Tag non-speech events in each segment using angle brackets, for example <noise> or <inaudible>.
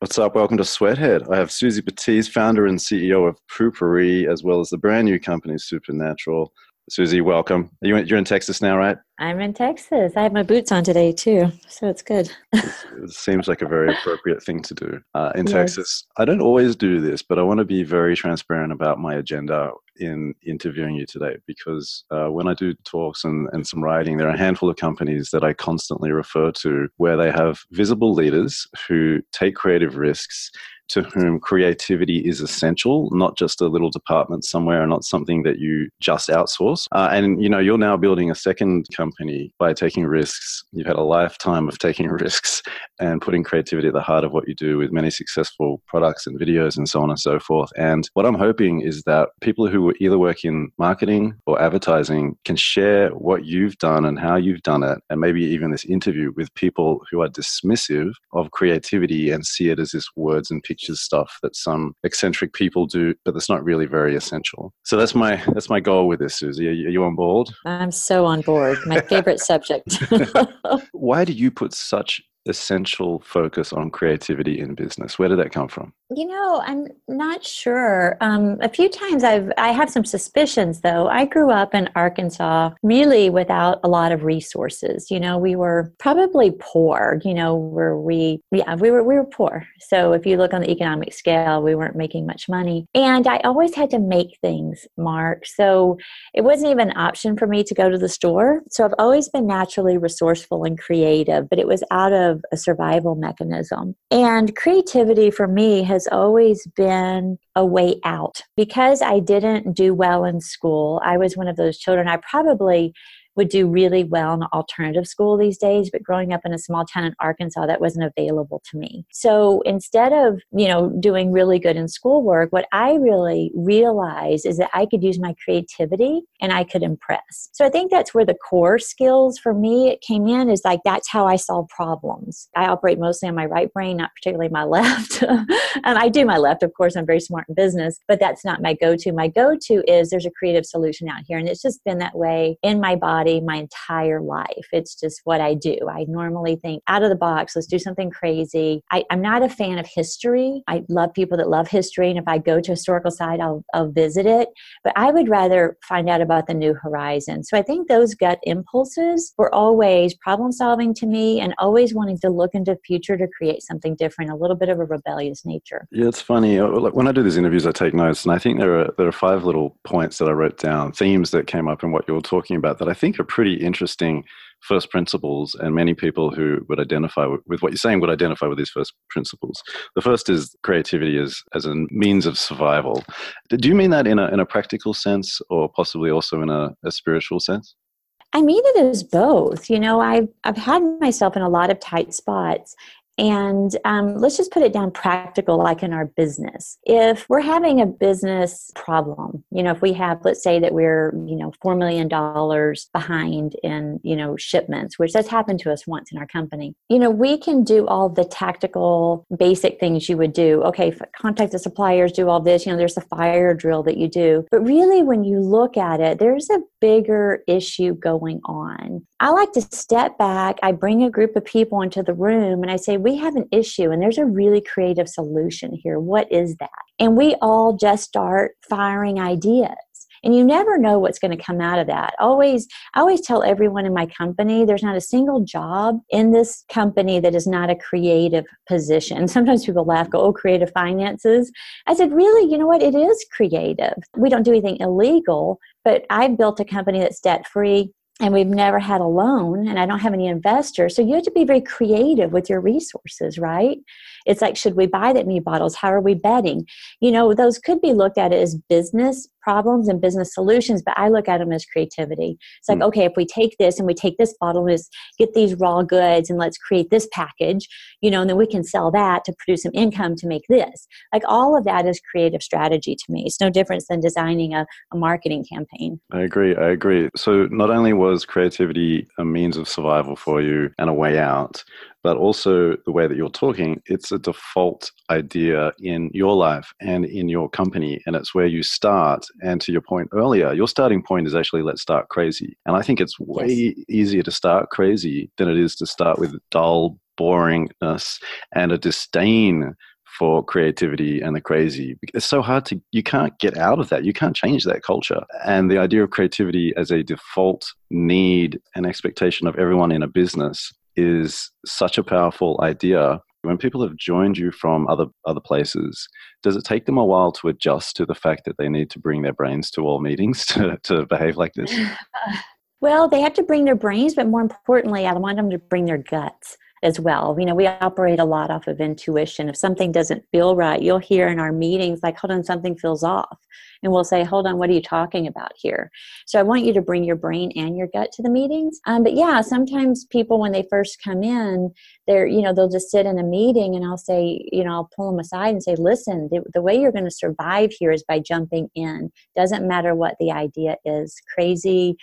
What's up? Welcome to Sweathead. I have Suzy Batiz, founder and CEO of Poo-Pourri, as well as the brand new company Supernatural. Suzy, welcome. You, you're in Texas now, right? I'm in Texas. I have my boots on today too, so it's good. it seems like a very <laughs> appropriate thing to do uh, in yes. Texas. I don't always do this, but I want to be very transparent about my agenda in interviewing you today because uh, when I do talks and, and some writing, there are a handful of companies that I constantly refer to where they have visible leaders who take creative risks to whom creativity is essential, not just a little department somewhere, and not something that you just outsource. Uh, and you know, you're now building a second company by taking risks. You've had a lifetime of taking <laughs> risks and putting creativity at the heart of what you do with many successful products and videos and so on and so forth. And what I'm hoping is that people who either work in marketing or advertising can share what you've done and how you've done it, and maybe even this interview with people who are dismissive of creativity and see it as this words and pictures features stuff that some eccentric people do, but that's not really very essential. So that's my that's my goal with this, Suzy. Are you on board? I'm so on board. My favorite <laughs> subject. Why do you put such essential focus on creativity in business? Where did that come from? You know, I'm not sure. Um, a few times I've I have some suspicions though. I grew up in Arkansas really without a lot of resources. You know, we were probably poor. You know, where we yeah we were we were poor. So if you look on the economic scale, we weren't making much money, and I always had to make things, Mark. So it wasn't even an option for me to go to the store. So I've always been naturally resourceful and creative, but it was out of a survival mechanism. And creativity for me has always been a way out. Because I didn't do well in school, I was one of those children. I probably would do really well in alternative school these days, but growing up in a small town in Arkansas, that wasn't available to me. So instead of, you know, doing really good in schoolwork, what I really realized is that I could use my creativity and I could impress. So I think that's where the core skills for me came in is like that's how I solve problems. I operate mostly on my right brain, not particularly my <laughs> left. and I do my left, of course, I'm very smart in business, but that's not my go-to. My go-to is there's a creative solution out here. And it's just been that way in my body body my entire life. It's just what I do. I normally think out of the box, let's do something crazy. I, am not a fan of history. I love people that love history. And if I go to a historical site, I'll, I'll visit it. But I would rather find out about the new horizon. So I think those gut impulses were always problem solving to me and always wanting to look into the future to create something different, a little bit of a rebellious nature. Yeah, it's funny. Uh, when I do these interviews, I take notes. And I think there are, there are five little points that I wrote down, themes that came up in what you were talking about that I think are pretty interesting first principles, and many people who would identify with, what you're saying would identify with these first principles. The first is creativity as, as a means of survival. Do you mean that in a, in a practical sense or possibly also in a, a spiritual sense? I mean it as both. You know, I've I've had myself in a lot of tight spots, and um, let's just put it down practical, like in our business. If we're having a business problem, you know, if we have, let's say that we're, you know, $4 million behind in, you know, shipments, which has happened to us once in our company, you know, we can do all the tactical, basic things you would do. Okay, contact the suppliers, do all this, you know, there's a fire drill that you do. But really, when you look at it, there's a bigger issue going on. I like to step back, I bring a group of people into the room, and I say, we have an issue and there's a really creative solution here. What is that? And we all just start firing ideas. And you never know what's going to come out of that. Always i always tell everyone in my company there's not a single job in this company that is not a creative position. <laughs> Sometimes people laugh go oh creative finances. I said really? You know what? It is creative. We don't do anything illegal but i've built a company that's debt free and we've never had a loan and i don't have any investors so you have to be very creative with your resources right it's like should we buy that many bottles how are we betting you know those could be looked at as business problems and business solutions, but I look at them as creativity. It's like, mm. okay, if we take this and we take this bottle and get these raw goods and let's create this package, you know, and then we can sell that to produce some income to make this. Like all of that is creative strategy to me. It's no different than designing a, a marketing campaign. I agree. I agree. So not only was creativity a means of survival for you and a way out, but also the way that you're talking, it's a default idea in your life and in your company. And it's where you start. And to your point earlier, your starting point is actually let's start crazy. And I think it's way yes. easier to start crazy than it is to start with dull, boringness and a disdain for creativity and the crazy. It's so hard to, you can't get out of that. You can't change that culture. And the idea of creativity as a default need and expectation of everyone in a business is such a powerful idea. When people have joined you from other other places, does it take them a while to adjust to the fact that they need to bring their brains to all meetings <laughs> to, to behave like this? <laughs> Well, they have to bring their brains, but more importantly, I want them to bring their guts as well. You know, we operate a lot off of intuition. If something doesn't feel right, you'll hear in our meetings, like, hold on, something feels off. And we'll say, hold on, what are you talking about here? So I want you to bring your brain and your gut to the meetings. Um, but yeah, sometimes people, when they first come in, they're, you know, they'll just sit in a meeting and I'll say, you know, I'll pull them aside and say, listen, the, the way you're going to survive here is by jumping in. Doesn't matter what the idea is crazy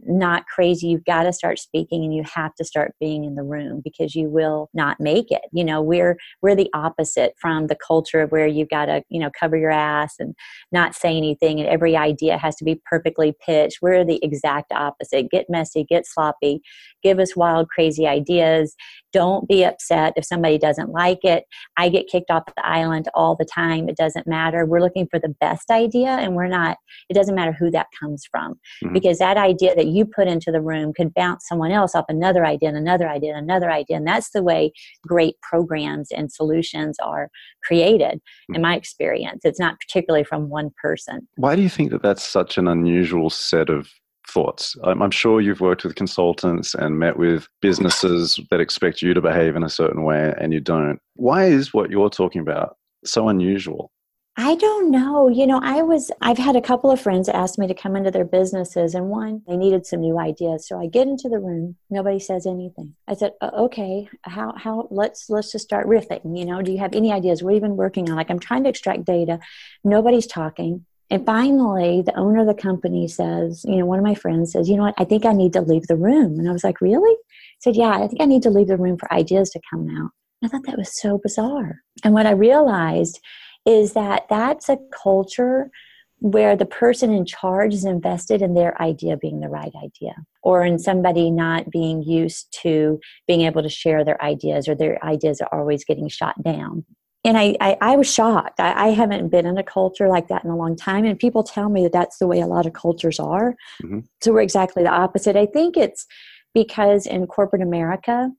not crazy. You've got to start speaking and you have to start being in the room because you will not make it. You know we're we're the opposite from the culture of where you've got to you know cover your ass and not say anything and every idea has to be perfectly pitched. We're the exact opposite. Get messy get sloppy give us wild crazy ideas don't be upset if somebody doesn't like it i get kicked off the island all the time it doesn't matter we're looking for the best idea and we're not it doesn't matter who that comes from mm-hmm. because that idea that you put into the room could bounce someone else off another idea and another idea and another idea. And that's the way great programs and solutions are created, in my experience. It's not particularly from one person. Why do you think that that's such an unusual set of thoughts? I'm, I'm, sure you've worked with consultants and met with businesses that expect you to behave in a certain way and you don't. Why is what you're talking about so unusual? I don't know. You know, I was, I've had a couple of friends ask me to come into their businesses, and one, they needed some new ideas. So I get into the room, nobody says anything. I said, okay, how, how, let's, let's just start riffing. You know, do you have any ideas? What have you been working on? Like, I'm trying to extract data. Nobody's talking. And finally, the owner of the company says, you know, one of my friends says, you know what, I think I need to leave the room. And I was like, really? He said, yeah, I think I need to leave the room for ideas to come out. I thought that was so bizarre. And what I realized is that that's a culture where the person in charge is invested in their idea being the right idea or in somebody not being used to being able to share their ideas or their ideas are always getting shot down and I, I, I was shocked. I, I, haven't been in a culture like that in a long time. And people tell me that that's the way a lot of cultures are. Mm-hmm. So we're exactly the opposite. I think it's because in corporate America,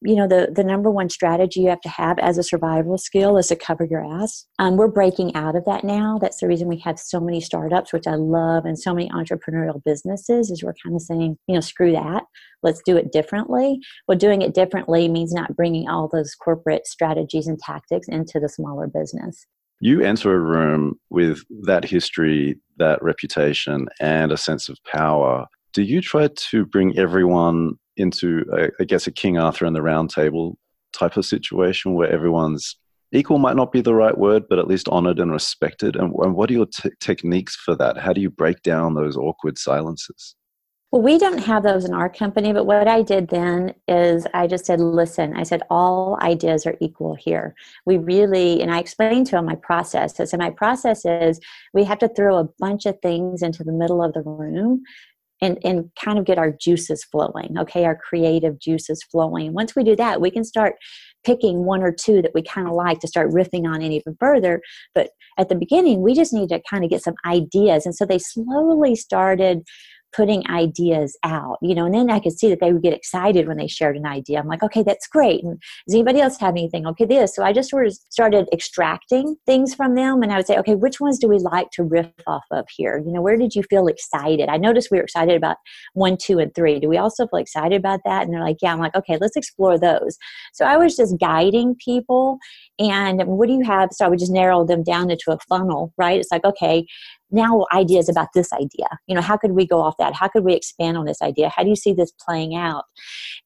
you know the the number one strategy you have to have as a survival skill is to cover your ass. Um, we're breaking out of that now. That's the reason we have so many startups which i love and so many entrepreneurial businesses is we're kind of saying you know screw that. Let's do it differently. Well doing it differently means not bringing all those corporate strategies and tactics into the smaller business. You enter a room with that history that reputation and a sense of power do you try to bring everyone into, I guess, a King Arthur and the Round Table type of situation where everyone's equal might not be the right word, but at least honored and respected. And, and what are your t- techniques for that? How do you break down those awkward silences? Well, we don't have those in our company, but what I did then is I just said, listen, I said, all ideas are equal here. We really, and I explained to him my process. So, my process is we have to throw a bunch of things into the middle of the room and, and kind of get our juices flowing, okay, our creative juices flowing. Once we do that, we can start picking one or two that we kind of like to start riffing on it even further. But at the beginning, we just need to kind of get some ideas. And so they slowly started putting ideas out, you know, and then I could see that they would get excited when they shared an idea. I'm like, okay, that's great. And does anybody else have anything? Okay, this. So I just sort of started extracting things from them and I would say, okay, which ones do we like to riff off of here? You know, where did you feel excited? I noticed we were excited about one, two, and three. Do we also feel excited about that? And they're like, yeah. I'm like, okay, let's explore those. So I was just guiding people and what do you have? So I would just narrow them down into a funnel, right? It's like, okay, now ideas about this idea you know how could we go off that how could we expand on this idea how do you see this playing out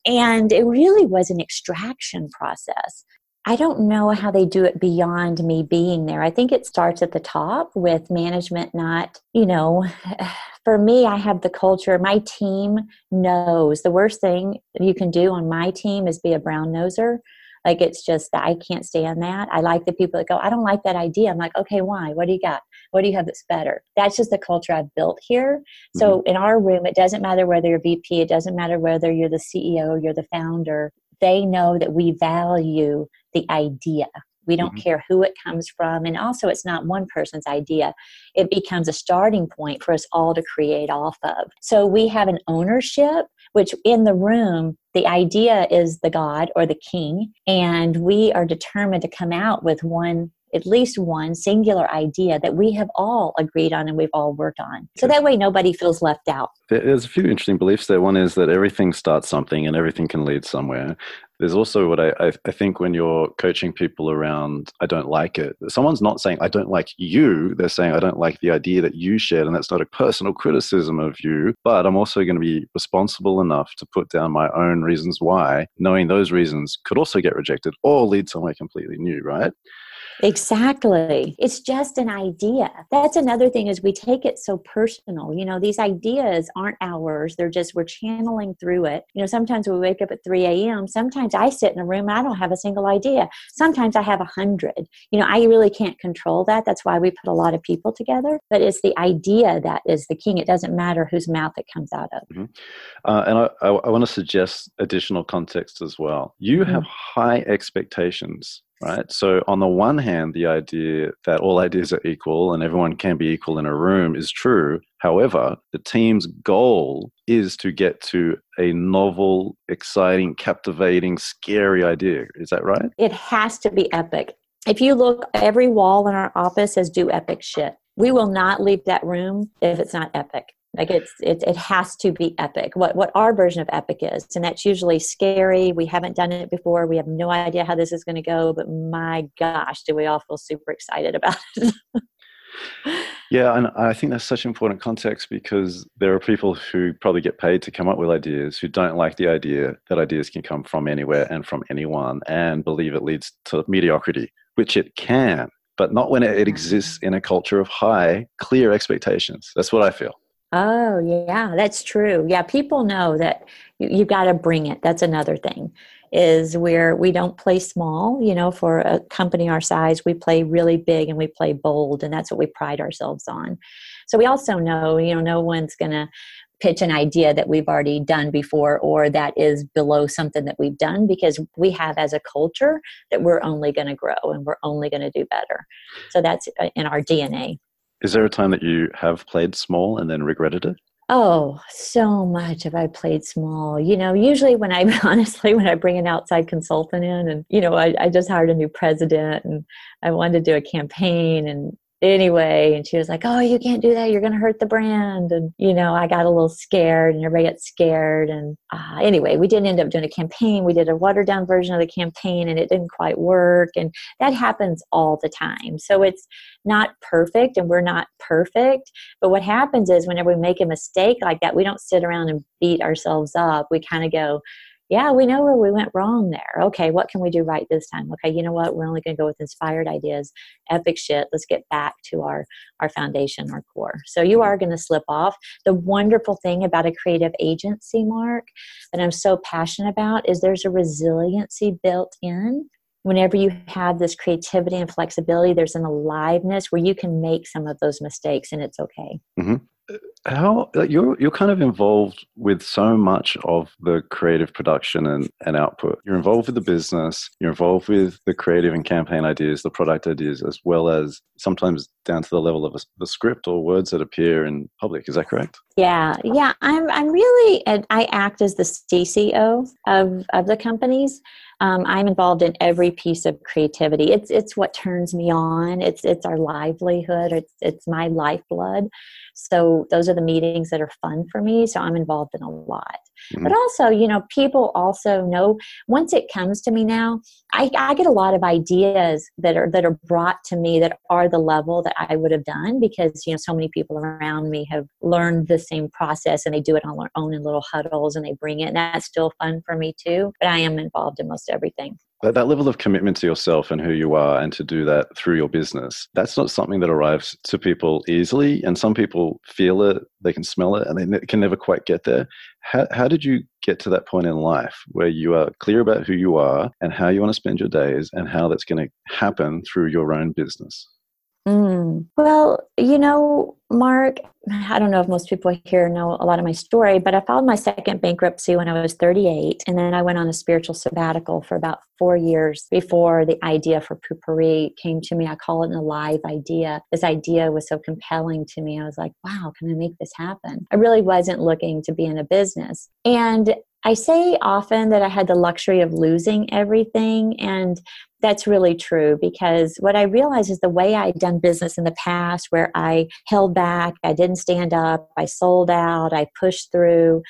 and it really was an extraction process I don't know how they do it beyond me being there. I think it starts at the top with management not, you know, <sighs> for me, I have the culture. My team knows the worst thing you can do on my team is be a brown noser. Like it's just that I can't stand that. I like the people that go, I don't like that idea. I'm like, okay, why? What do you got? What do you have that's better? That's just the culture I've built here. So mm-hmm. in our room, it doesn't matter whether you're VP, it doesn't matter whether you're the CEO, you're the founder. They know that we value the idea. We don't mm-hmm. care who it comes from. And also, it's not one person's idea. It becomes a starting point for us all to create off of. So we have an ownership, which in the room, the idea is the God or the king. And we are determined to come out with one at least one singular idea that we have all agreed on and we've all worked on. So that way nobody feels left out. There's a few interesting beliefs there. One is that everything starts something and everything can lead somewhere. There's also what I, I, think when you're coaching people around, I don't like it, someone's not saying, I don't like you. They're saying, I don't like the idea that you shared. And that's not a personal criticism of you, but I'm also going to be responsible enough to put down my own reasons why, knowing those reasons could also get rejected or lead somewhere completely new, right? Exactly. It's just an idea. That's another thing is we take it so personal. You know, these ideas aren't ours. They're just we're channeling through it. You know, sometimes we wake up at 3 a.m. Sometimes I sit in a room I don't have a single idea. Sometimes I have a hundred. You know, I really can't control that. That's why we put a lot of people together. But it's the idea that is the king. It doesn't matter whose mouth it comes out of. Mm-hmm. Uh, and I, I, I want to suggest additional context as well. You mm-hmm. have high expectations right? So, on the one hand, the idea that all ideas are equal and everyone can be equal in a room is true. However, the team's goal is to get to a novel, exciting, captivating, scary idea. Is that right? It has to be epic. If you look, every wall in our office says do epic shit. We will not leave that room if it's not epic. Like it's it, it has to be epic. What what our version of epic is, and that's usually scary. We haven't done it before. We have no idea how this is going to go, but my gosh, do we all feel super excited about it? <laughs> yeah, and I think that's such important context because there are people who probably get paid to come up with ideas who don't like the idea that ideas can come from anywhere and from anyone, and believe it leads to mediocrity, which it can, but not when it mm-hmm. exists in a culture of high, clear expectations. That's what I feel. Oh, yeah, that's true. Yeah, people know that you, you got to bring it. That's another thing is where we don't play small, you know, for a company our size, we play really big and we play bold and that's what we pride ourselves on. So we also know, you know, no one's going to pitch an idea that we've already done before or that is below something that we've done because we have as a culture that we're only going to grow and we're only going to do better. So that's uh, in our DNA. Is there a time that you have played small and then regretted it? Oh, so much have I played small. You know, usually when I <laughs> honestly when I bring an outside consultant in and you know, I, I just hired a new president and I wanted to do a campaign and anyway and she was like oh you can't do that. You're going to hurt the brand. And you know i got a little scared and everybody got scared. And uh, anyway we didn't end up doing a campaign. We did a watered down version of the campaign and it didn't quite work. And that happens all the time. So it's not perfect and we're not perfect. But what happens is whenever we make a mistake like that we don't sit around and beat ourselves up. We kind of go yeah, we know where we went wrong there. Okay, what can we do right this time? Okay, you know what? We're only going to go with inspired ideas, epic shit. Let's get back to our our foundation, our core. So you are going to slip off. The wonderful thing about a creative agency, Mark, that I'm so passionate about is there's a resiliency built in whenever you have this creativity and flexibility, there's an aliveness where you can make some of those mistakes and it's okay. Mm-hmm how you're you're kind of involved with so much of the creative production and, and output you're involved with the business you're involved with the creative and campaign ideas the product ideas as well as sometimes down to the level of the script or words that appear in public is that correct yeah yeah i'm i'm really i act as the cco of of the companies um, I'm involved in every piece of creativity. It's it's what turns me on. It's it's our livelihood. It's it's my lifeblood. So those are the meetings that are fun for me. So I'm involved in a lot. Mm-hmm. But also, you know, people also know once it comes to me now, I, I get a lot of ideas that are that are brought to me that are the level that I would have done because you know so many people around me have learned the same process and they do it on their own in little huddles and they bring it and that's still fun for me too. But I am involved in most everything. That, level of commitment to yourself and who you are and to do that through your business that's not something that arrives to people easily and some people feel it they can smell it and they can never quite get there. How, how did you get to that point in life where you are clear about who you are and how you want to spend your days and how that's going to happen through your own business Mm. Well, you know, Mark, I don't know if most people here know a lot of my story, but I filed my second bankruptcy when I was 38. And then I went on a spiritual sabbatical for about four years before the idea for Poo-Pourri came to me. I call it an alive idea. This idea was so compelling to me. I was like, wow, can I make this happen? I really wasn't looking to be in a business. And I say often that I had the luxury of losing everything. And that's really true because what I realized is the way I'd done business in the past, where I held back, I didn't stand up, I sold out, I pushed through,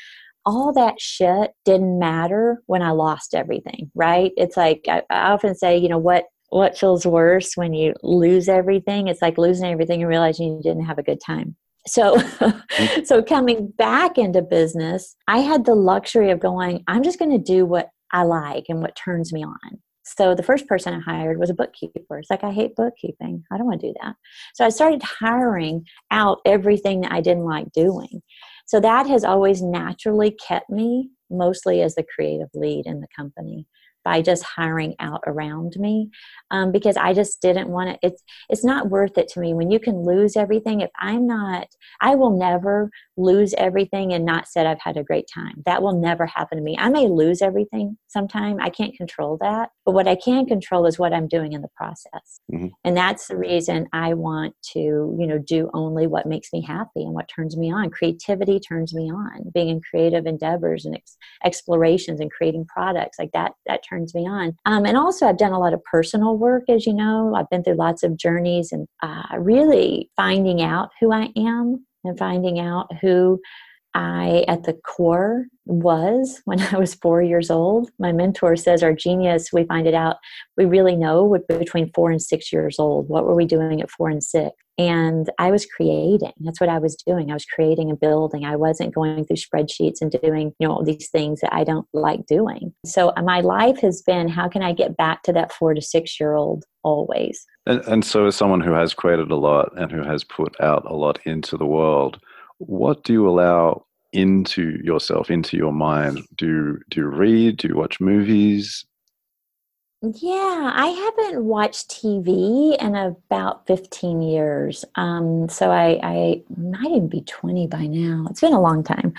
all that shit didn't matter when I lost everything, right? It's like I, I often say, you know, what what feels worse when you lose everything? It's like losing everything and realizing you didn't have a good time. So, mm-hmm. <laughs> so coming back into business, I had the luxury of going, I'm just going to do what I like and what turns me on. So the first person I hired was a bookkeeper. It's like I hate bookkeeping. I don't want to do that. So I started hiring out everything that I didn't like doing. So that has always naturally kept me mostly as the creative lead in the company by just hiring out around me um, because I just didn't want to. It's it's not worth it to me when you can lose everything. If I'm not, I will never lose everything and not said I've had a great time. That will never happen to me. I may lose everything sometime. I can't control that, but what I can control is what I'm doing in the process, mm-hmm. and that's the reason I want to you know do only what makes me happy and what turns me on. Creativity turns me on. Being in creative endeavors and ex- explorations and creating products like that that turns turns me on. Um, and also, I've done a lot of personal work, as you know. I've been through lots of journeys and uh, really finding out who I am and finding out who I, at the core, was when <laughs> I was four years old. My mentor says our genius, we find it out, we really know between four and six years old. What were we doing at four and six? And I was creating. That's what I was doing. I was creating and building. I wasn't going through spreadsheets and doing, you know, all these things that I don't like doing. So uh, my life has been how can I get back to that four to six year old always? And, and so, as someone who has created a lot and who has put out a lot into the world, what do you allow into yourself, into your mind? Do do you read? Do you watch movies? Yeah, I haven't watched TV in about 15 years. Um, so I, I might even be 20 by now. It's been a long time.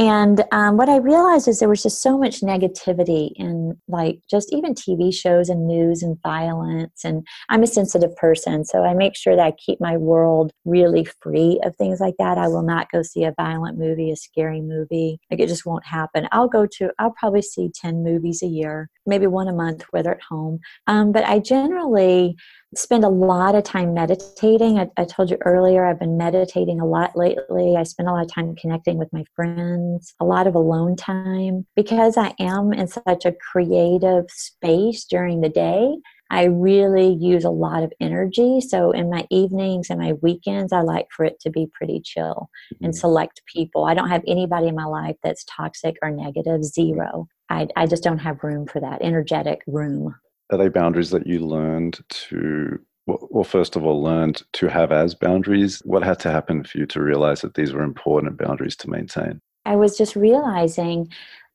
And um, what I realized is there was just so much negativity in, like, just even TV shows and news and violence. And I'm a sensitive person, so I make sure that I keep my world really free of things like that. I will not go see a violent movie, a scary movie. Like, it just won't happen. I'll go to, I'll probably see 10 movies a year, maybe one a month, whether at home. Um, but I generally, spend a lot of time meditating. I, I, told you earlier, I've been meditating a lot lately. I spend a lot of time connecting with my friends, a lot of alone time. Because I am in such a creative space during the day, I really use a lot of energy. So in my evenings and my weekends, I like for it to be pretty chill and mm-hmm. select people. I don't have anybody in my life that's toxic or negative, zero. I, I just don't have room for that energetic room are they boundaries that you learned to well, first of all, learned to have as boundaries? What had to happen for you to realize that these were important boundaries to maintain? I was just realizing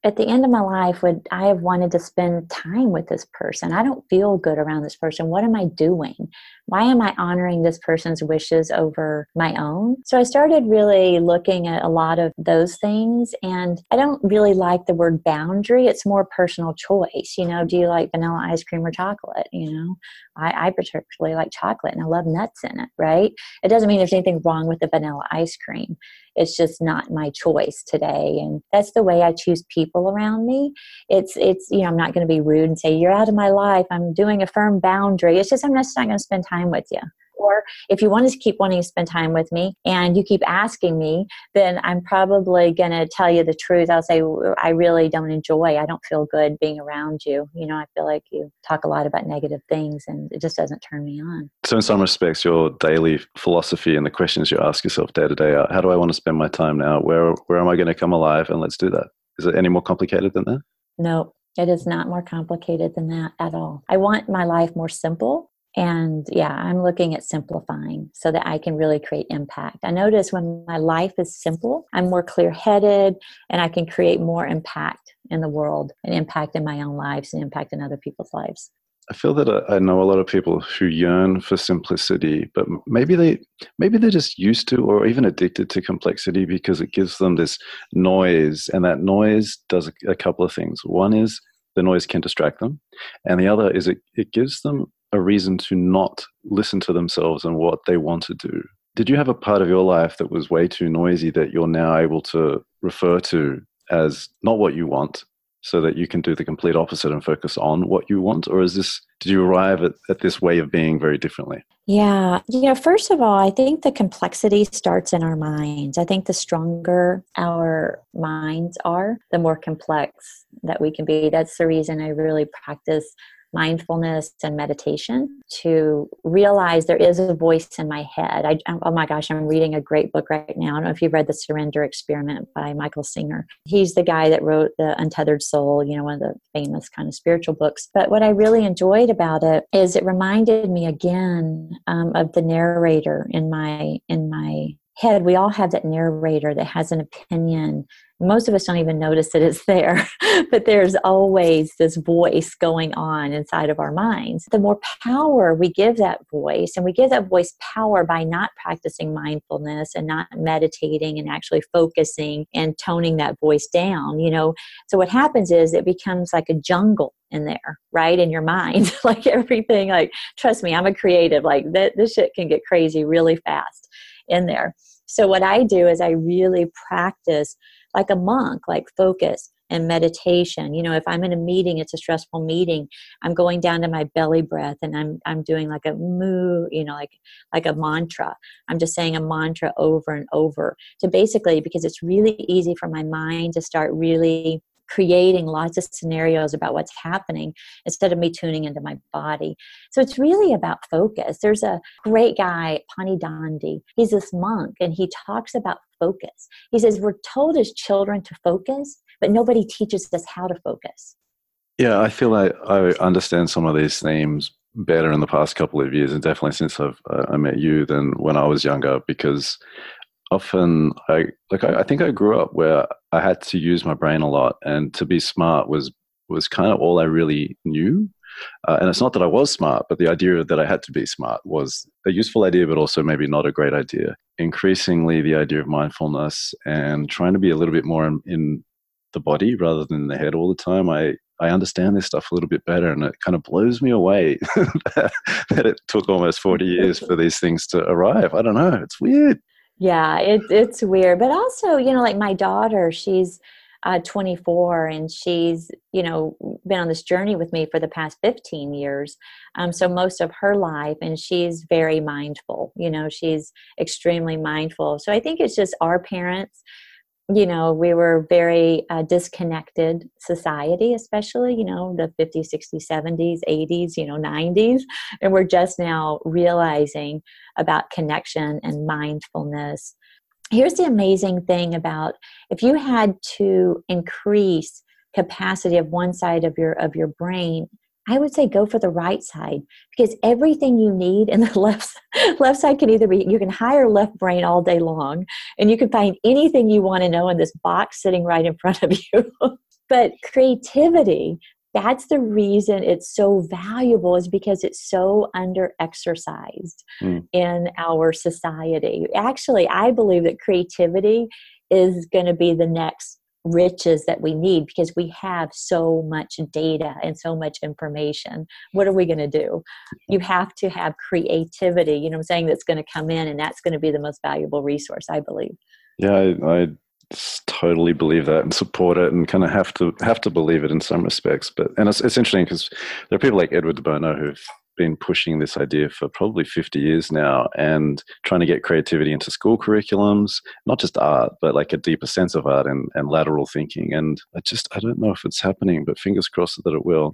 at the end of my life would i have wanted to spend time with this person. I don't feel good around this person. What am i doing why am i honoring this person's wishes over my own so i started really looking at a lot of those things and i don't really like the word boundary it's more personal choice you know do you like vanilla ice cream or chocolate you know I, I particularly like chocolate and I love nuts in it, right? It doesn't mean there's anything wrong with the vanilla ice cream. It's just not my choice today. And that's the way I choose people around me. It's, it's, you know, I'm not going to be rude and say, you're out of my life. I'm doing a firm boundary. It's just, I'm just not going to spend time with you or if you want to keep wanting to spend time with me and you keep asking me, then I'm probably going to tell you the truth. I'll say, I really don't enjoy, I don't feel good being around you. You know, I feel like you talk a lot about negative things and it just doesn't turn me on. So, in some respects, your daily philosophy and the questions you ask yourself day to day are how do I want to spend my time now? Where, where am I going to come alive? And let's do that. Is it any more complicated than that? No, It is not more complicated than that at all. I want my life more simple. And yeah, I'm looking at simplifying so that I can really create impact. I notice when my life is simple, I'm more clear headed and I can create more impact in the world and impact in my own lives and impact in other people's lives. I feel that uh, I know a lot of people who yearn for simplicity, but maybe they maybe they're just used to or even addicted to complexity because it gives them this noise, and that noise does a couple of things. One is the noise can distract them, and the other is it, it gives them a reason to not listen to themselves and what they want to do. Did you have a part of your life that was way too noisy that you're now able to refer to as not what you want, so that you can do the complete opposite and focus on what you want? Or is this, did you arrive at, at this way of being very differently? Yeah. You know, first of all, I think the complexity starts in our minds. I think the stronger our minds are, the more complex that we can be. That's the reason I really practice mindfulness and meditation to realize there is a voice in my head. I, oh my gosh, I'm reading a great book right now. I don't know if you've read The Surrender Experiment by Michael Singer. He's the guy that wrote The Untethered Soul, you know, one of the famous kind of spiritual books. But what I really enjoyed about it is it reminded me again um, of the narrator in my in my head we all have that narrator that has an opinion. Most of us don't even notice that it's there <laughs> but there's always this voice going on inside of our minds. The more power we give that voice and we give that voice power by not practicing mindfulness and not meditating and actually focusing and toning that voice down you know? So what happens is it becomes like a jungle in there right in your mind. <laughs> Like everything like trust me i'm a creative like that this shit can get crazy really fast in there so what i do is i really practice like a monk, like focus and meditation. You know, if I'm in a meeting, it's a stressful meeting, I'm going down to my belly breath and I'm I'm doing like a moo, you know, like like a mantra. I'm just saying a mantra over and over to basically because it's really easy for my mind to start really creating lots of scenarios about what's happening instead of me tuning into my body. So it's really about focus. There's a great guy, Pani Dandi. He's this monk and he talks about focus. He says, We're told as children to focus, but nobody teaches us how to focus. Yeah, I feel like I understand some of these themes better in the past couple of years, and definitely since I've uh, I met you than when I was younger. Because often I like I, I think I grew up where I had to use my brain a lot, and to be smart was was kind of all I really knew. Uh, and it's not that I was smart, but the idea that I had to be smart was a useful idea, but also maybe not a great idea. Increasingly, the idea of mindfulness and trying to be a little bit more in, in the body rather than the head all the time, I, I understand this stuff a little bit better, and it kind of blows me away <laughs> that, that it took almost 40 years for these things to arrive. I don't know. It's weird. Yeah, it, it's weird. But also, you know, like my daughter, she's uh, 24 and she's, you know, been on this journey with me for the past 15 years. Um, so most of her life, and she's very mindful, you know, she's extremely mindful. So I think it's just our parents you know we were very uh, disconnected society especially you know the 50s 60s 70s 80s you know 90s and we're just now realizing about connection and mindfulness. Here's the amazing thing about if you had to increase capacity of one side of your of your brain I would say go for the right side because everything you need in the <laughs> left left side can either be you can hire left brain all day long and you can find anything you want to know in this box sitting right in front of <laughs> you. but creativity, that's the reason it's so valuable is because it's so under exercised mm. in our society. Actually, I believe that creativity is going to be the next riches that we need because we have so much data and so much information. What are we going to do? You have to have creativity, you know I'm saying, that's going to come in and that's going to be the most valuable resource, I believe. Yeah, I, I totally believe that and support it and kind of have to have to believe it in some respects. But and it's, it's interesting because there are people like Edward de Bono who've been pushing this idea for probably 50 years now and trying to get creativity into school curriculums, not just art, but like a deeper sense of art and, and lateral thinking. And I just, I don't know if it's happening, but fingers crossed that it will.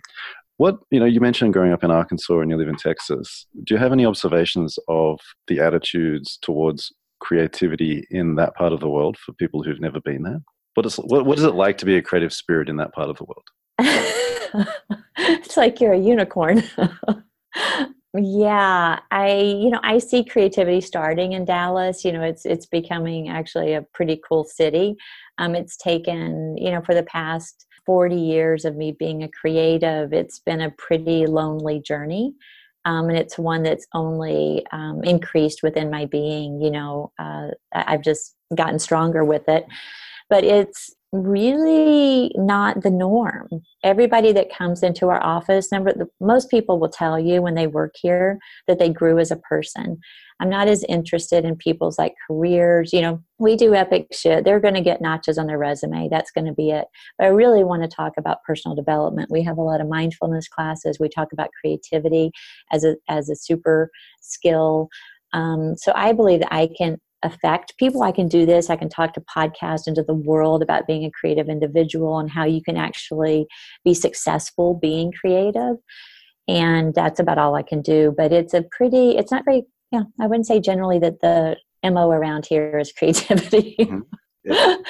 What, you know, you mentioned growing up in Arkansas and you live in Texas. Do you have any observations of the attitudes towards creativity in that part of the world for people who've never been there? What is, what, what is it like to be a creative spirit in that part of the world? <laughs> it's like you're a unicorn. <laughs> yeah, I you know I see creativity starting in Dallas. You know, it's it's becoming actually a pretty cool city. Um, it's taken you know for the past 40 years of me being a creative, it's been a pretty lonely journey. Um, and it's one that's only um, increased within my being. You know, uh, I've just gotten stronger with it. But it's really not the norm. Everybody that comes into our office, number most people will tell you when they work here that they grew as a person. I'm not as interested in people's like careers. You know, we do epic shit. They're going to get notches on their resume. That's going to be it. But I really want to talk about personal development. We have a lot of mindfulness classes. We talk about creativity as a as a super skill. Um, so I believe that I can affect people. I can do this. I can talk to podcasts into the world about being a creative individual and how you can actually be successful being creative. And that's about all I can do. But it's a pretty, it's not very, yeah, I wouldn't say generally that the MO around here is <laughs> creativity. Mm-hmm. Yeah. <laughs>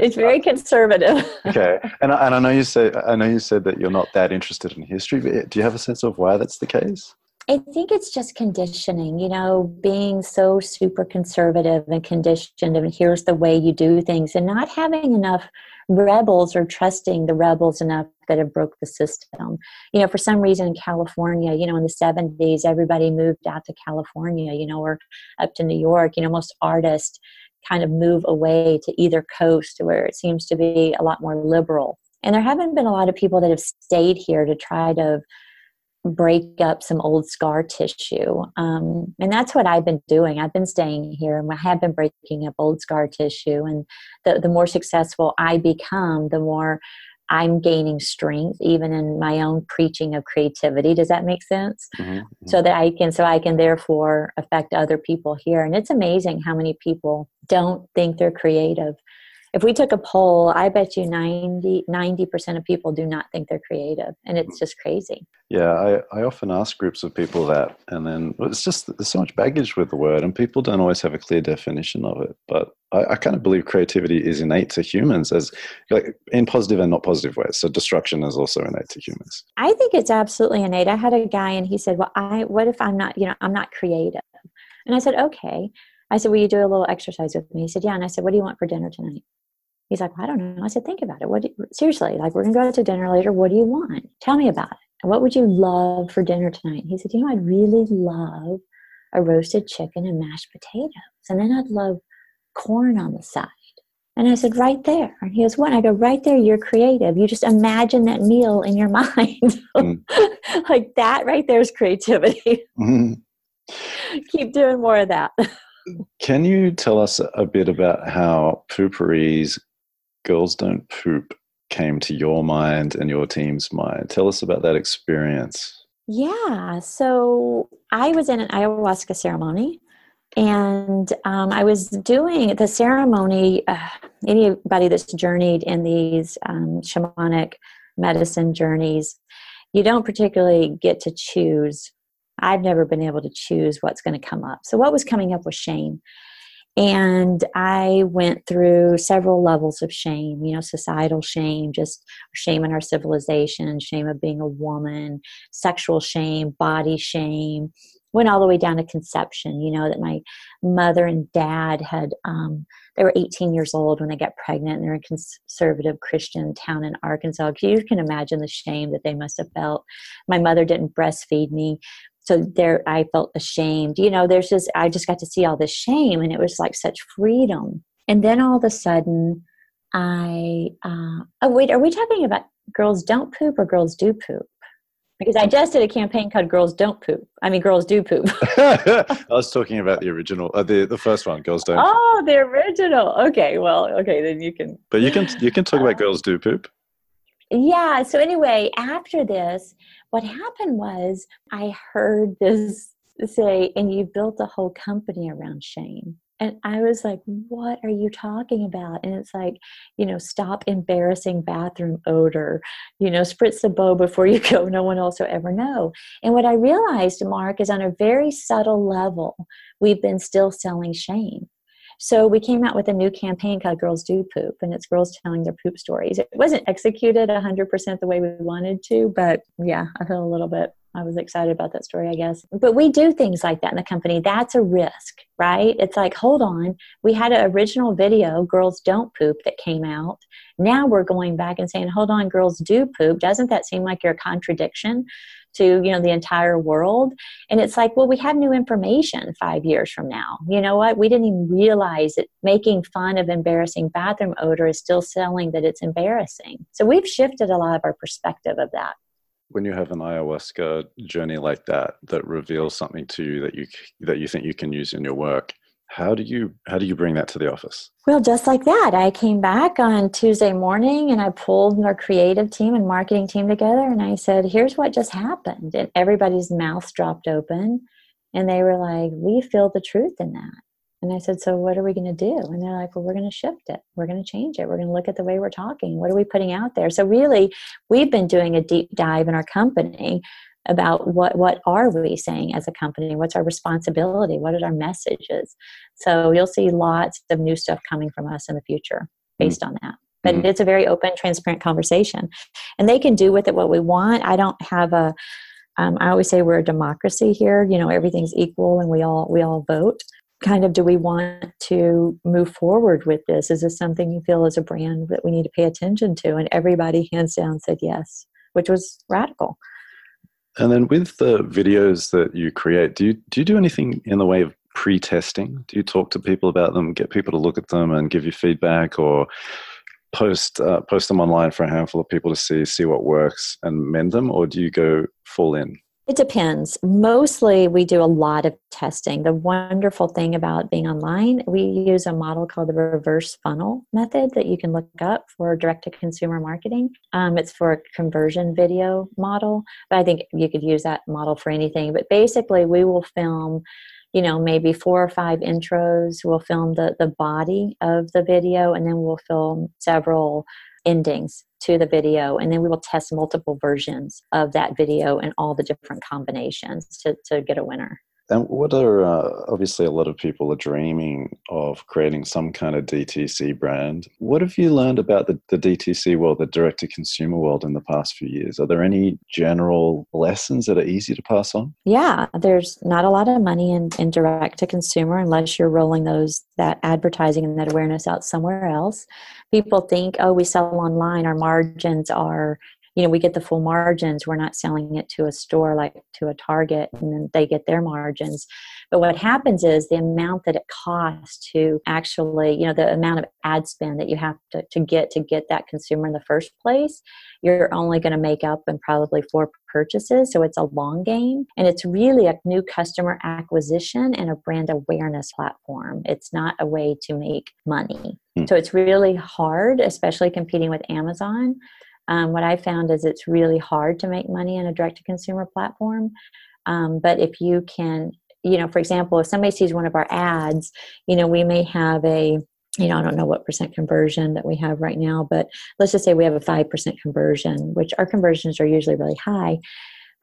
It's very conservative. okay, <laughs> and and I know you said I know you said that you're not that interested in history, but do you have a sense of why that's the case? I think it's just conditioning, you know, being so super conservative and conditioned, and here's the way you do things, and not having enough rebels or trusting the rebels enough that have broke the system. You know, for some reason in California, you know, in the 70s, everybody moved out to California, you know, or up to New York. You know, most artists kind of move away to either coast where it seems to be a lot more liberal. And there haven't been a lot of people that have stayed here to try to break up some old scar tissue. Um, and that's what I've been doing. I've been staying here and I have been breaking up old scar tissue. And the, the more successful I become, the more I'm gaining strength, even in my own preaching of creativity. Does that make sense? Mm-hmm. So that I can, so I can therefore affect other people here. And it's amazing how many people don't think they're creative if we took a poll, I bet you 90, percent of people do not think they're creative. And it's mm-hmm. just crazy. Yeah, I, I often ask groups of people that. And then it's just, there's so much baggage with the word, and people don't always have a clear definition of it. But I, I kind of believe creativity is innate to humans as like in positive and not positive ways. So destruction is also innate to humans. I think it's absolutely innate. I had a guy and he said, Well, I what if I'm not, you know, I'm not creative? And I said, Okay. I said, Will you do a little exercise with me? He said, Yeah. And I said, What do you want for dinner tonight? He's like, well, I don't know. I said, think about it. What you, seriously? Like, we're gonna go out to dinner later. What do you want? Tell me about it. And what would you love for dinner tonight? He said, you know, I'd really love a roasted chicken and mashed potatoes, and then I'd love corn on the side. And I said, right there. And he goes, what? I go, right there, you're creative. You just imagine that meal in your <laughs> mind. Mm. <laughs> like that right there is creativity. Mm-hmm. <laughs> Keep doing more of that. Can you tell us a bit about how Poo-Pourri's Girls Don't Poop came to your mind and your team's mind. Tell us about that experience. Yeah, so I was in an ayahuasca ceremony and um, I was doing the ceremony. Uh, anybody that's journeyed in these um, shamanic medicine journeys, you don't particularly get to choose. I've never been able to choose what's going to come up. So, what was coming up was shame. And I went through several levels of shame, you know, societal shame, just shame in our civilization, shame of being a woman, sexual shame, body shame, went all the way down to conception, you know, that my mother and dad had, um, they were 18 years old when they got pregnant and they're in a conservative Christian town in Arkansas. You can imagine the shame that they must have felt. My mother didn't breastfeed me so there i felt ashamed you know there's just i just got to see all this shame and it was like such freedom. And then all of a sudden i uh, oh wait are we talking about girls don't poop or girls do poop? Because i just did a campaign called girls don't poop. I mean girls do poop. <laughs> I was talking about the original uh, the the first one girls don't oh the original. Okay well okay then you can but you can you can talk about uh, girls do poop yeah so anyway after this what happened was I heard this say, and you built a whole company around shame. And I was like, what are you talking about? And it's like, you know, stop embarrassing bathroom odor, you know, spritz the bow before you <laughs> go. No one else will ever know. And what I realized, Mark, is on a very subtle level, we've been still selling shame. So we came out with a new campaign called Girls Do Poop, and it's girls telling their poop stories. It wasn't executed 100% the way we wanted to, but yeah, I feel a little bit I was excited about that story, I guess. But we do things like that in the company. That's a risk, right? It's like, hold on, we had an original video, Girls Don't Poop, that came out. Now we're going back and saying, hold on, girls do poop. Doesn't that seem like you're a contradiction? To you know the entire world. And it's like well we have new information five years from now. You know what? We didn't even realize that making fun of embarrassing bathroom odor is still selling that it's embarrassing. So we've shifted a lot of our perspective of that. When you have an ayahuasca journey like that that reveals something to you that you that you think you can use in your work how do you how do you bring that to the office well just like that i came back on tuesday morning and i pulled our creative team and marketing team together and i said here's what just happened and everybody's mouths dropped open and they were like we feel the truth in that and I said, So what are we going to do? And they're like, Well, we're going to shift it. We're going to change it. We're going to look at the way we're talking. What are we putting out there? So, really, we've been doing a deep dive in our company about what what are we saying as a company what's our responsibility what are our messages so you'll see lots of new stuff coming from us in the future based mm-hmm. on that but mm-hmm. it's a very open transparent conversation and they can do with it what we want i don't have a um, I always say we're a democracy here you know everything's equal and we all we all vote kind of do we want to move forward with this? Is this something you feel as a brand that we need to pay attention to? And everybody hands down said yes, which was radical. And then with the videos that you create, do you do you do anything in the way of pre-testing? Do you talk to people about them, get people to look at them and give you feedback, or post uh, post them online for a handful of people to see see what works and mend them, or do you go full in? It depends. Mostly, we do a lot of testing. The wonderful thing about being online, we use a model called the reverse funnel method that you can look up for direct to consumer marketing. Um, it's for a conversion video model, but I think you could use that model for anything. But basically, we will film you know maybe four or five intros we'll film the the body of the video and then we'll film several endings to the video and then we will test multiple versions of that video and all the different combinations to, to get a winner and what are uh, obviously a lot of people are dreaming of creating some kind of DTC brand. What have you learned about the, the DTC world, the direct to consumer world in the past few years? Are there any general lessons that are easy to pass on? Yeah, there's not a lot of money in, in direct to consumer unless you're rolling those that advertising and that awareness out somewhere else. People think, oh, we sell online, our margins are you know we get the full margins. We're not selling it to a store like to a target and then they get their margins. But what happens is the amount that it costs to actually you know the amount of ad spend that you have to, to get to get that consumer in the first place you're only going to make up in probably four purchases. So it's a long game and it's really a new customer acquisition and a brand awareness platform. It's not a way to make money. Hmm. so it's really hard especially competing with amazon um, what I found is it's really hard to make money in a direct to consumer platform. Um, but if you can, you know, for example, if somebody sees one of our ads, you know, we may have a you know, I don't know what percent conversion that we have right now, but let's just say we have a 5% conversion, which our conversions are usually really high.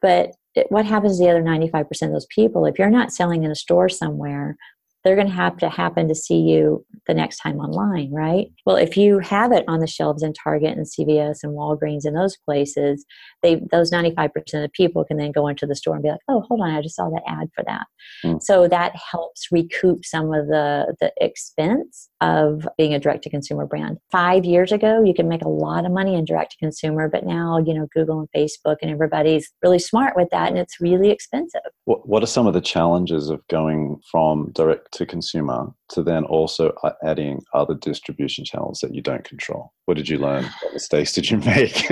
But what happens to the other 95% of those people? If you're not selling in a store somewhere, they're going to have to happen to see you the next time online, right? Well, if you have it on the shelves in Target and CVS and Walgreens and those places, they those 95% of people can then go into the store and be like, "Oh, hold on, I just saw that ad for that." Mm. So that helps recoup some of the the expense of being a direct to consumer brand. 5 years ago, you could make a lot of money in direct to consumer, but now, you know, Google and Facebook and everybody's really smart with that and it's really expensive. What what are some of the challenges of going from direct to consumer to then also uh, adding other distribution channels that you don't control? What did you learn? What mistakes did you make?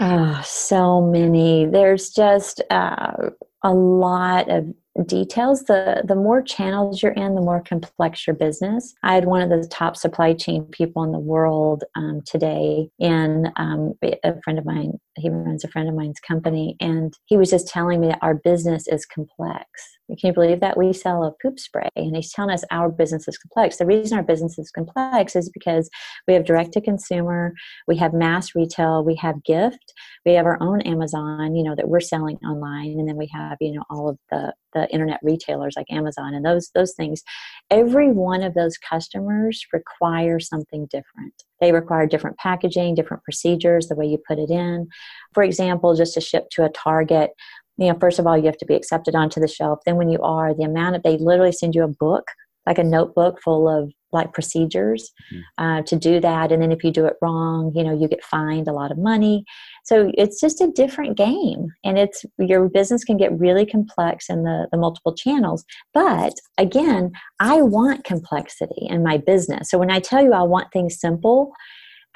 oh, <laughs> so many. There's just uh, a lot of details. The the more channels you're in the more complex your business. I had one of the top supply chain people in the world um, today and um, a friend of mine he runs a friend of mine's company and he was just telling me that our business is complex Can you believe that? We sell a poop spray, and he's telling us our business is complex. The reason our business is complex is because we have direct to consumer, we have mass retail, we have gift, we have our own Amazon, you know, that we're selling online, and then we have, you know, all of the the internet retailers like Amazon and those those things. Every one of those customers require something different. They require different packaging, different procedures, the way you put it in. For example, just to ship to a Target, you know, first of all, you have to be accepted onto the shelf. Then, when you are, the amount of they literally send you a book, like a notebook full of like procedures mm-hmm. uh, to do that. And then, if you do it wrong, you know, you get fined a lot of money. So it's just a different game, and it's your business can get really complex in the the multiple channels. But again, I want complexity in my business. So when I tell you I want things simple,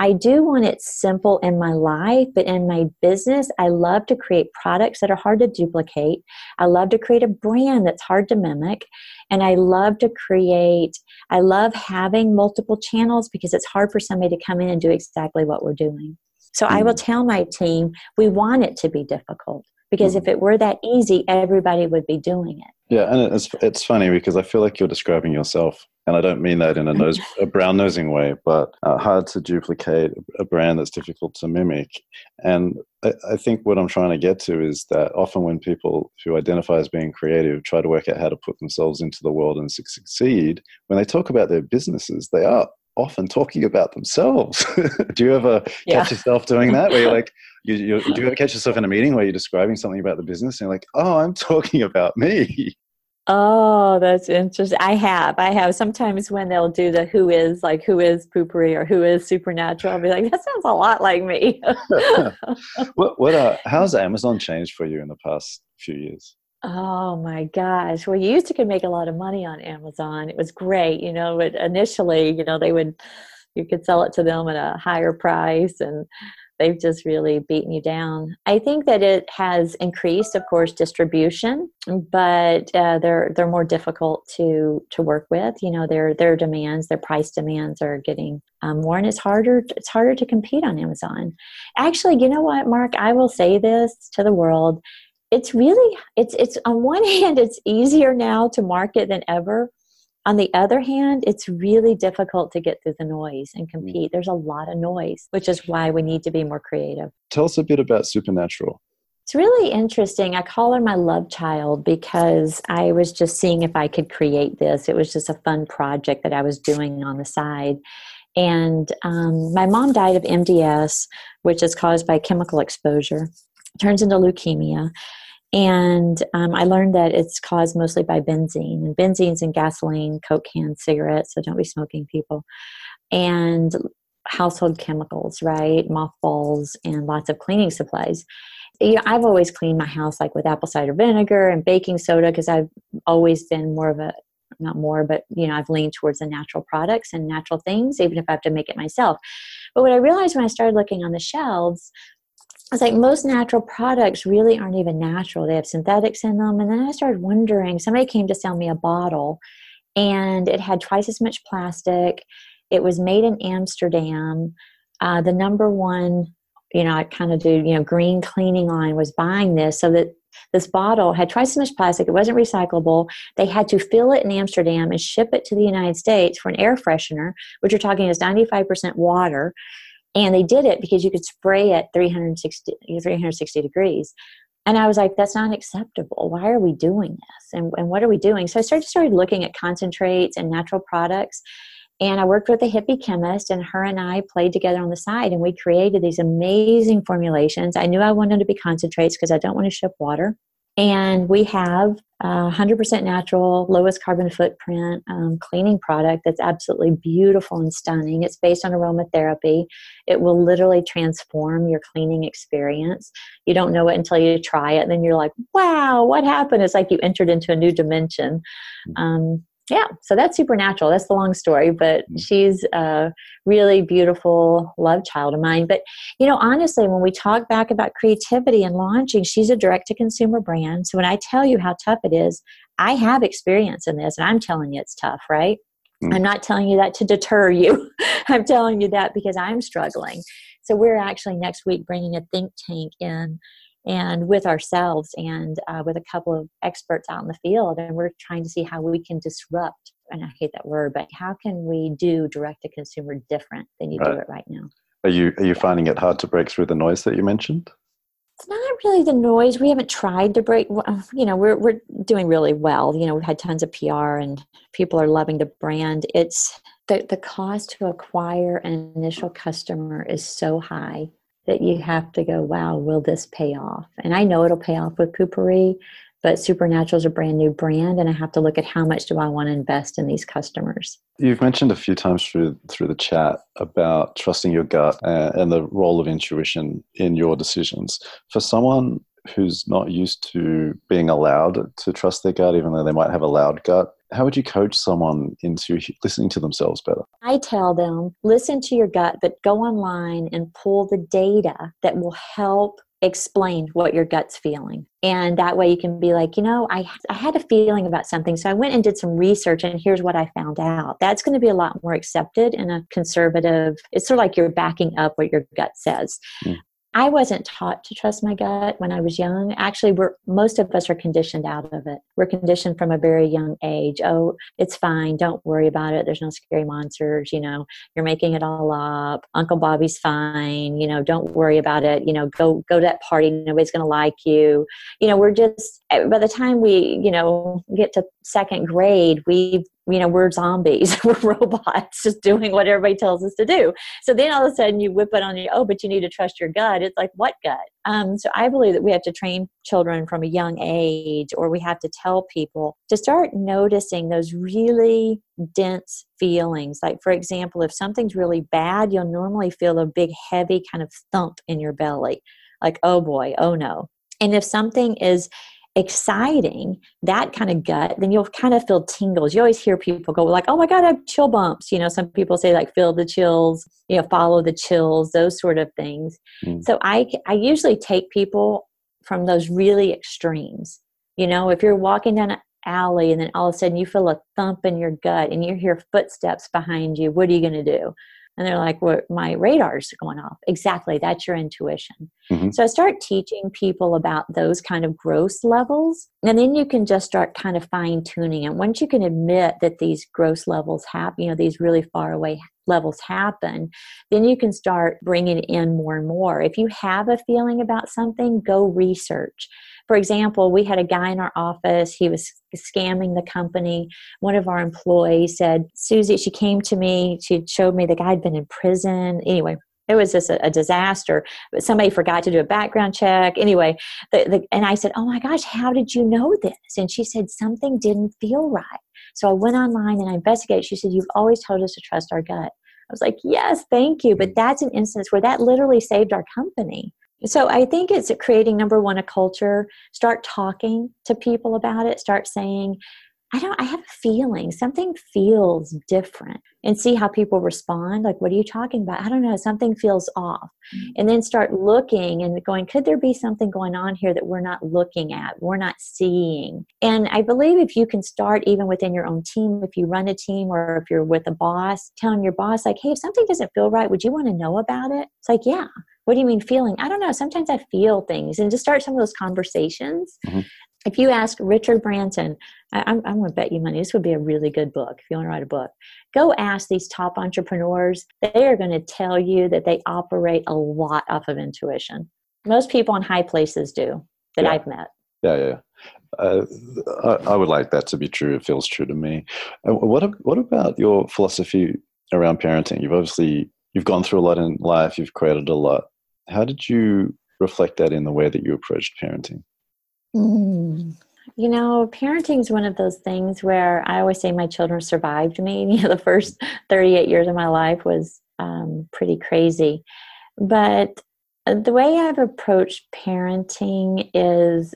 I do want it simple in my life, but in my business, I love to create products that are hard to duplicate. I love to create a brand that's hard to mimic. And I love to create, I love having multiple channels because it's hard for somebody to come in and do exactly what we're doing. So I will mm. tell my team, we want it to be difficult because if mm. it were that easy, everybody would be doing it. Yeah, and it's it's funny because I feel like you're describing yourself, and I don't mean that in a nose <laughs> a brown nosing way, but uh, hard to duplicate a brand that's difficult to mimic. And I, I think what I'm trying to get to is that often when people who identify as being creative try to work out how to put themselves into the world and succeed, when they talk about their businesses, they are often talking about themselves. <laughs> do you ever yeah. catch yourself doing that? Where you're like, you, you, do you ever catch yourself in a meeting where you're describing something about the business and you're like, oh, I'm <laughs> talking about me? Oh, that's interesting. I have. I have. Sometimes when they'll do the who is, like who is Poo-Pourri or who is supernatural, I'll be like, that sounds a lot like me. <laughs> what, what, uh, <laughs> how's Amazon changed for you in the past few years? Oh my gosh. Well, you used to could make a lot of money on Amazon. It was great. You know, but initially, you know, they would, you could sell it to them at a higher price and they've just really beaten you down. I think that it has increased, of course, distribution, but uh, they're they're more difficult to to work with. You know, their their demands, their price demands are getting um, more, and it's harder. It's harder to compete on Amazon. Actually, you know what, Mark? I will say this to the world. It's really it's it's on one <laughs> hand, it's easier now to market than ever on the other hand, it's really difficult to get through the noise and mm. compete. There's a lot of noise, which is why we need to be more creative. Tell us a bit about Supernatural. It's really interesting. I call her my love child because I was just seeing if I could create this. It was just a fun project that I was doing on the side. And um, my mom died of MDS, which is caused by chemical exposure, turns into leukemia. And um, I learned that it's caused mostly by benzene. And benzene's in gasoline, Coke cans, cigarettes, so don't be smoking people. And household chemicals, right? Mothballs and lots of cleaning supplies. You know, I've always cleaned my house like with apple cider vinegar and baking soda because I've always been more of a not more, but you know, I've leaned towards the natural products and natural things, even if I have to make it myself. But what I realized when I started looking on the shelves it's like most natural products really aren't even natural. They have synthetics in them. And then I started wondering somebody came to sell me a bottle and it had twice as much plastic. It was made in Amsterdam. Uh, the number one, you know, I kind of do, you know, green cleaning line was buying this so that this bottle had twice as much plastic. It wasn't recyclable. They had to fill it in Amsterdam and ship it to the United States for an air freshener, which you're talking is 95% water and they did it because you could spray at 360 360 degrees. And i was like that's not acceptable. Why are we doing this? And, and what are we doing? So i started started looking at concentrates and natural products. And i worked with a hippie chemist and her and i played together on the side and we created these amazing formulations. I knew i wanted to be concentrates because i don't want to ship water and we have a 100% natural, lowest carbon footprint um, cleaning product that's absolutely beautiful and stunning. It's based on aromatherapy. It will literally transform your cleaning experience. You don't know it until you try it, and then you're like, wow, what happened? It's like you entered into a new dimension. Mm. Um, yeah, so that's supernatural. That's the long story, but mm. she's a really beautiful love child of mine. But, you know, honestly, when we talk back about creativity and launching, she's a direct to consumer brand. So when I tell you how tough it is, I have experience in this and I'm telling you it's tough, right? Mm. I'm not telling you that to deter you. <laughs> I'm telling you that because I'm struggling. So we're actually next week bringing a think tank in and with ourselves and uh, with a couple of experts out in the field. And we're trying to see how we can disrupt, and I hate that word, but how can we do direct to consumer different than you right. do it right now? Are you, are you finding it hard to break through the noise that you mentioned? It's not really the noise. We haven't tried to break. You know, we're we're doing really well. You know, we've had tons of PR and people are loving the brand. It's the the cost to acquire an initial customer is so high that you have to go, wow, will this pay off? And I know it'll pay off with Poo-Pourri, but Supernatural is a brand new brand, and I have to look at how much do I want to invest in these customers. You've mentioned a few times through through the chat about trusting your gut uh, and the role of intuition in your decisions. For someone who's not used to being allowed to trust their gut, even though they might have a loud gut, how would you coach someone into listening to themselves better? I tell them listen to your gut, but go online and pull the data that will help explain what your gut's feeling. And that way you can be like, you know, I, I had a feeling about something. So I went and did some research and here's what I found out. That's going to be a lot more accepted in a conservative, it's sort of like you're backing up what your gut says. Mm. I wasn't taught to trust my gut when I was young. Actually, we're most of us are conditioned out of it. We're conditioned from a very young age. Oh, it's fine. Don't worry about it. There's no scary monsters. You know, you're making it all up. Uncle Bobby's fine. You know, don't worry about it. You know, go go to that party. Nobody's going to like you. You know, we're just eh, by the time we you know get to second grade, we've you know we're zombies <laughs> we're robots just doing what everybody tells us to do. So then all of a sudden you whip it on you oh but you need to trust your gut. It's like what gut? Um, so i believe that we have to train children from a young age or we have to tell people to start noticing those really dense feelings. Like for example if something's really bad you'll normally feel a big heavy kind of thump in your belly. Like oh boy oh no. And if something is exciting, that kind of gut, then you'll kind of feel tingles. You always hear people go like, "Oh my god, I have chill bumps." You know, some people say like, "Feel the chills," you know, "Follow the chills," those sort of things. Mm. So I I usually take people from those really extremes. You know, if you're walking down an alley and then all of a sudden you feel a thump in your gut and you hear footsteps behind you, what are you going to do? And they're like well my radar's are going off. Exactly that's your intuition. Mm-hmm. so i start teaching people about those kind of gross levels and then you can just start kind of fine tuning and once you can admit that these gross levels happen you know these really far away levels happen then you can start bringing in more and more. If you have a feeling about something go research for example, we had a guy in our office, he was scamming the company. One of our employees said, Suzy, she came to me, she showed me the guy had been in prison. Anyway, it was just a, a, disaster. Somebody forgot to do a background check. Anyway, the, the, and I said, Oh my gosh, how did you know this? And she said, Something didn't feel right. So I went online and I investigated. She said, You've always told us to trust our gut. I was like, Yes, thank you. But mm. that's an instance where that literally saved our company. So I think it's creating number one a culture. Start talking to people about it. Start saying, I don't I have a feeling. Something feels different. And see how people respond. Like what are you talking about? I don't know. Something feels off. Mm-hmm. and then start looking and going could there be something going on here that we're not looking at? We're not seeing. And I believe if you can start even within your own team if you run a team or if you're with a boss telling your boss like hey if something doesn't feel right would you want to know about it? It's like yeah what do you mean feeling? I don't know. Sometimes I feel things and just start some of those conversations. Mm-hmm. If you ask Richard Branson, I, I'm, I'm going to bet you money this would be a really good book if you want to write a book. Go ask these top entrepreneurs. They are going to tell you that they operate a lot off of intuition. Most people in high places do that yeah. I've met. Yeah, yeah. Uh, I, I, would like that to be true. It feels true to me. Uh, what what about your philosophy around parenting? You've obviously you've gone through a lot in life. You've created a lot. How did you reflect that in the way that you approached parenting? Mm. You know, parenting is one of those things where I always say my children survived me. <laughs> You know, the first 38 years of my life was um, pretty crazy. But uh, the way I've approached parenting is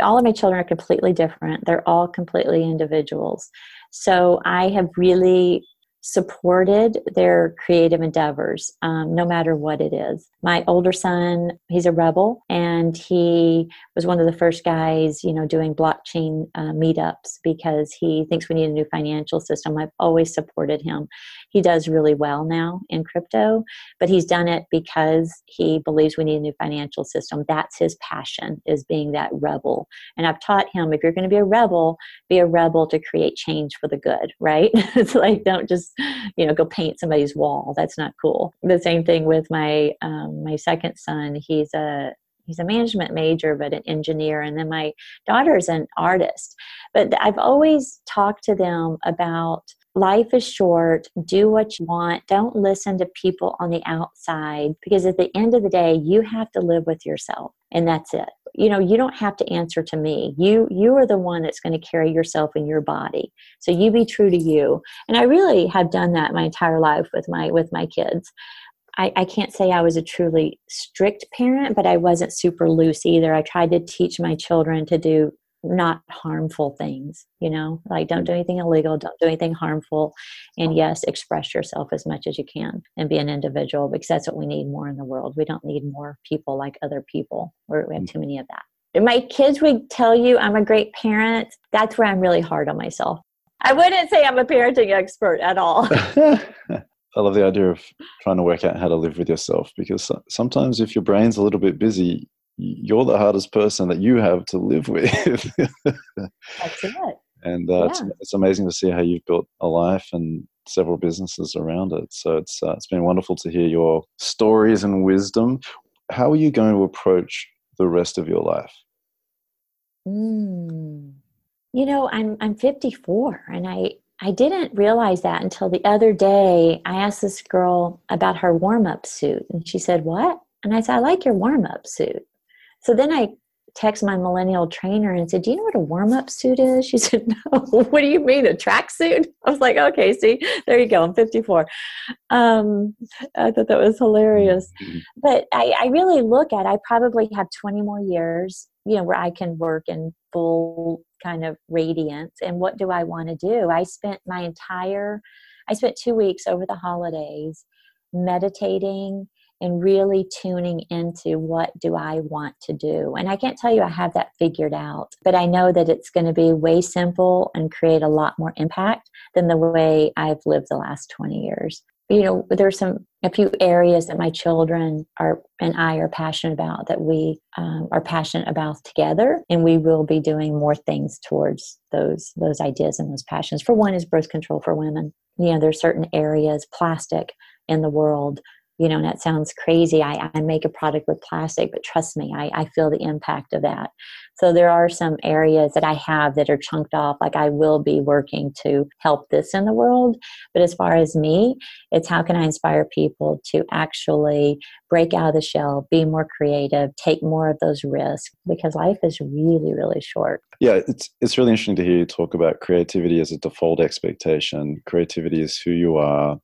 all of my children are completely different. They're all completely individuals. So I have really supported their creative endeavors, um, no matter what it is. My older son, he's a rebel, and he was one of the first guys, you know, doing blockchain uh, meetups because he thinks we need a new financial system. I've always supported him. He does really well now in crypto, but he's done it because he believes we need a new financial system. That's his passion, is being that rebel. And I've taught him if you're going to be a rebel, be a rebel to create change for the good, right? <laughs> it's like don't just you know go paint somebody's wall. That's not cool. The same thing with my um, my second son. He's a he's a management major but an engineer and then my daughter's an artist but i've always talked to them about life is short. Do what you want. Don't listen to people on the outside because at the end of the day you have to live with yourself and that's it. You know you don't have to answer to me. You you are the one that's going to carry yourself in your body. So you be true to you. And i really have done that my entire life with my with my kids. I, I can't say I was a truly strict parent, but I wasn't super loose either. I tried to teach my children to do not harmful things you know? Like don't do mm-hmm. anything illegal don't do anything harmful and uh-huh. yes express yourself as much as you can and be an individual because that's what we need more in the world. We don't need more people like other people. We have mm. too many of that. My kids would tell you i'm a great parent. That's where i'm really hard on myself. I wouldn't say i'm a parenting expert at all. <laughs> I love the idea of trying to work out how to live with yourself because sometimes if your brain's a little bit busy, you're the hardest person that you have to live <laughs> with. That's it. And uh, yeah. it's, it's, amazing to see how you've built a life and several businesses around it. So it's uh, it's been wonderful to hear your stories and wisdom. How are you going to approach the rest of your life? Mm. You know, I'm I'm 54, and I I didn't realize that until the other day. I asked this girl about her warm up suit, and she said, "What?" And I said, "I like your warm up suit." So then I text my millennial trainer and said, Do you know what a warm up suit is? She <laughs> said, No. <laughs> what do you mean, a track suit? <laughs> I was like, Okay, see, there you go. I'm 54. Um, I thought that was hilarious. Mm-hmm. But I, I really look at, I probably have 20 more years, you know, where I can work in full kind of radiance. And what do I want to do? I spent my entire, I spent two weeks over the holidays meditating and really tuning into what do I want to do. And I can't tell you I have that figured out, but I know that it's going to be way simple and create a lot more impact than the way I've lived the last 20 years. You know, there's some a few areas that my children are and I are passionate about that we um, are passionate about together, and we will be doing more things towards those those ideas and those passions. For one, is birth control for women. You know, there's certain areas, plastic in the world you know, and that sounds crazy. I, I make a product with plastic, but trust me, I, I feel the impact of that. So there are some areas that I have that are chunked off, like I will be working to help this in the world. But as far as me, it's how can I inspire people to actually break out of the shell, be more creative, take more of those risks because life is really, really short. Yeah, it's it's really interesting to hear you talk about creativity as a default expectation. Creativity is who you are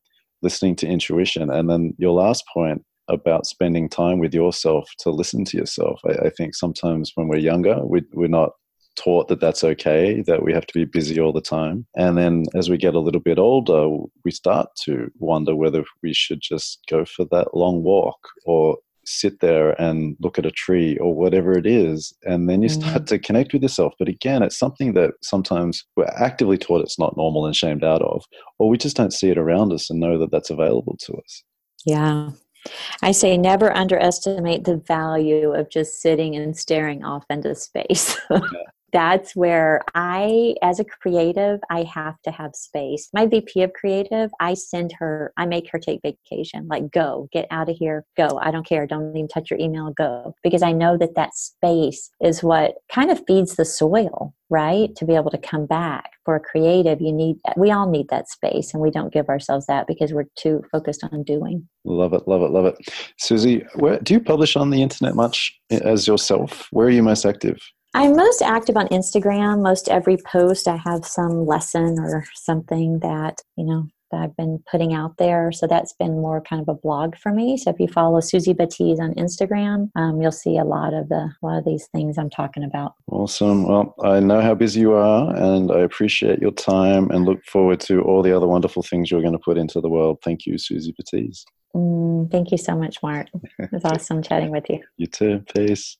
listening to intuition. And then your last point about spending time with yourself to listen to yourself. I, I think sometimes when we're younger, we, we're not taught that that's okay, that we have to be busy all the time. And then as we get a little bit older, we start to wonder whether we should just go for that long walk or sit there and look at a tree or whatever it is and then you mm. start to connect with yourself but again it's something that sometimes we're actively taught it's not normal and shamed out of or we just don't see it around us and know that that's available to us yeah I say never underestimate the value of just sitting and staring off into space. <laughs> yeah that's where I, as a creative, I have to have space. My VP of creative, I send her, I make her take vacation, like go, get out of here, go. I don't care. Don't even touch your email, go. Because I know that that space is what kind of feeds the soil, right? To be able to come back. For a creative, you need, we all need that space, and we don't give ourselves that because we're too focused on doing. Love it, love it, love it. Suzy, where, do you publish on the internet much eh, as yourself? Where are you most active? I'm most active on Instagram. Most every post, I have some lesson or something that, you know, that I've been putting out there. So that's been more kind of a blog for me. So if you follow Suzy Batiz on Instagram, um, you'll see a lot of the a lot of these things I'm talking about. Awesome. Well, I know how busy you are, and I appreciate your time, and look forward to all the other wonderful things you're going to put into the world. Thank you, Suzy Batiz. Mm, thank you so much, Mark. It was <laughs> awesome chatting with you. You too. Peace.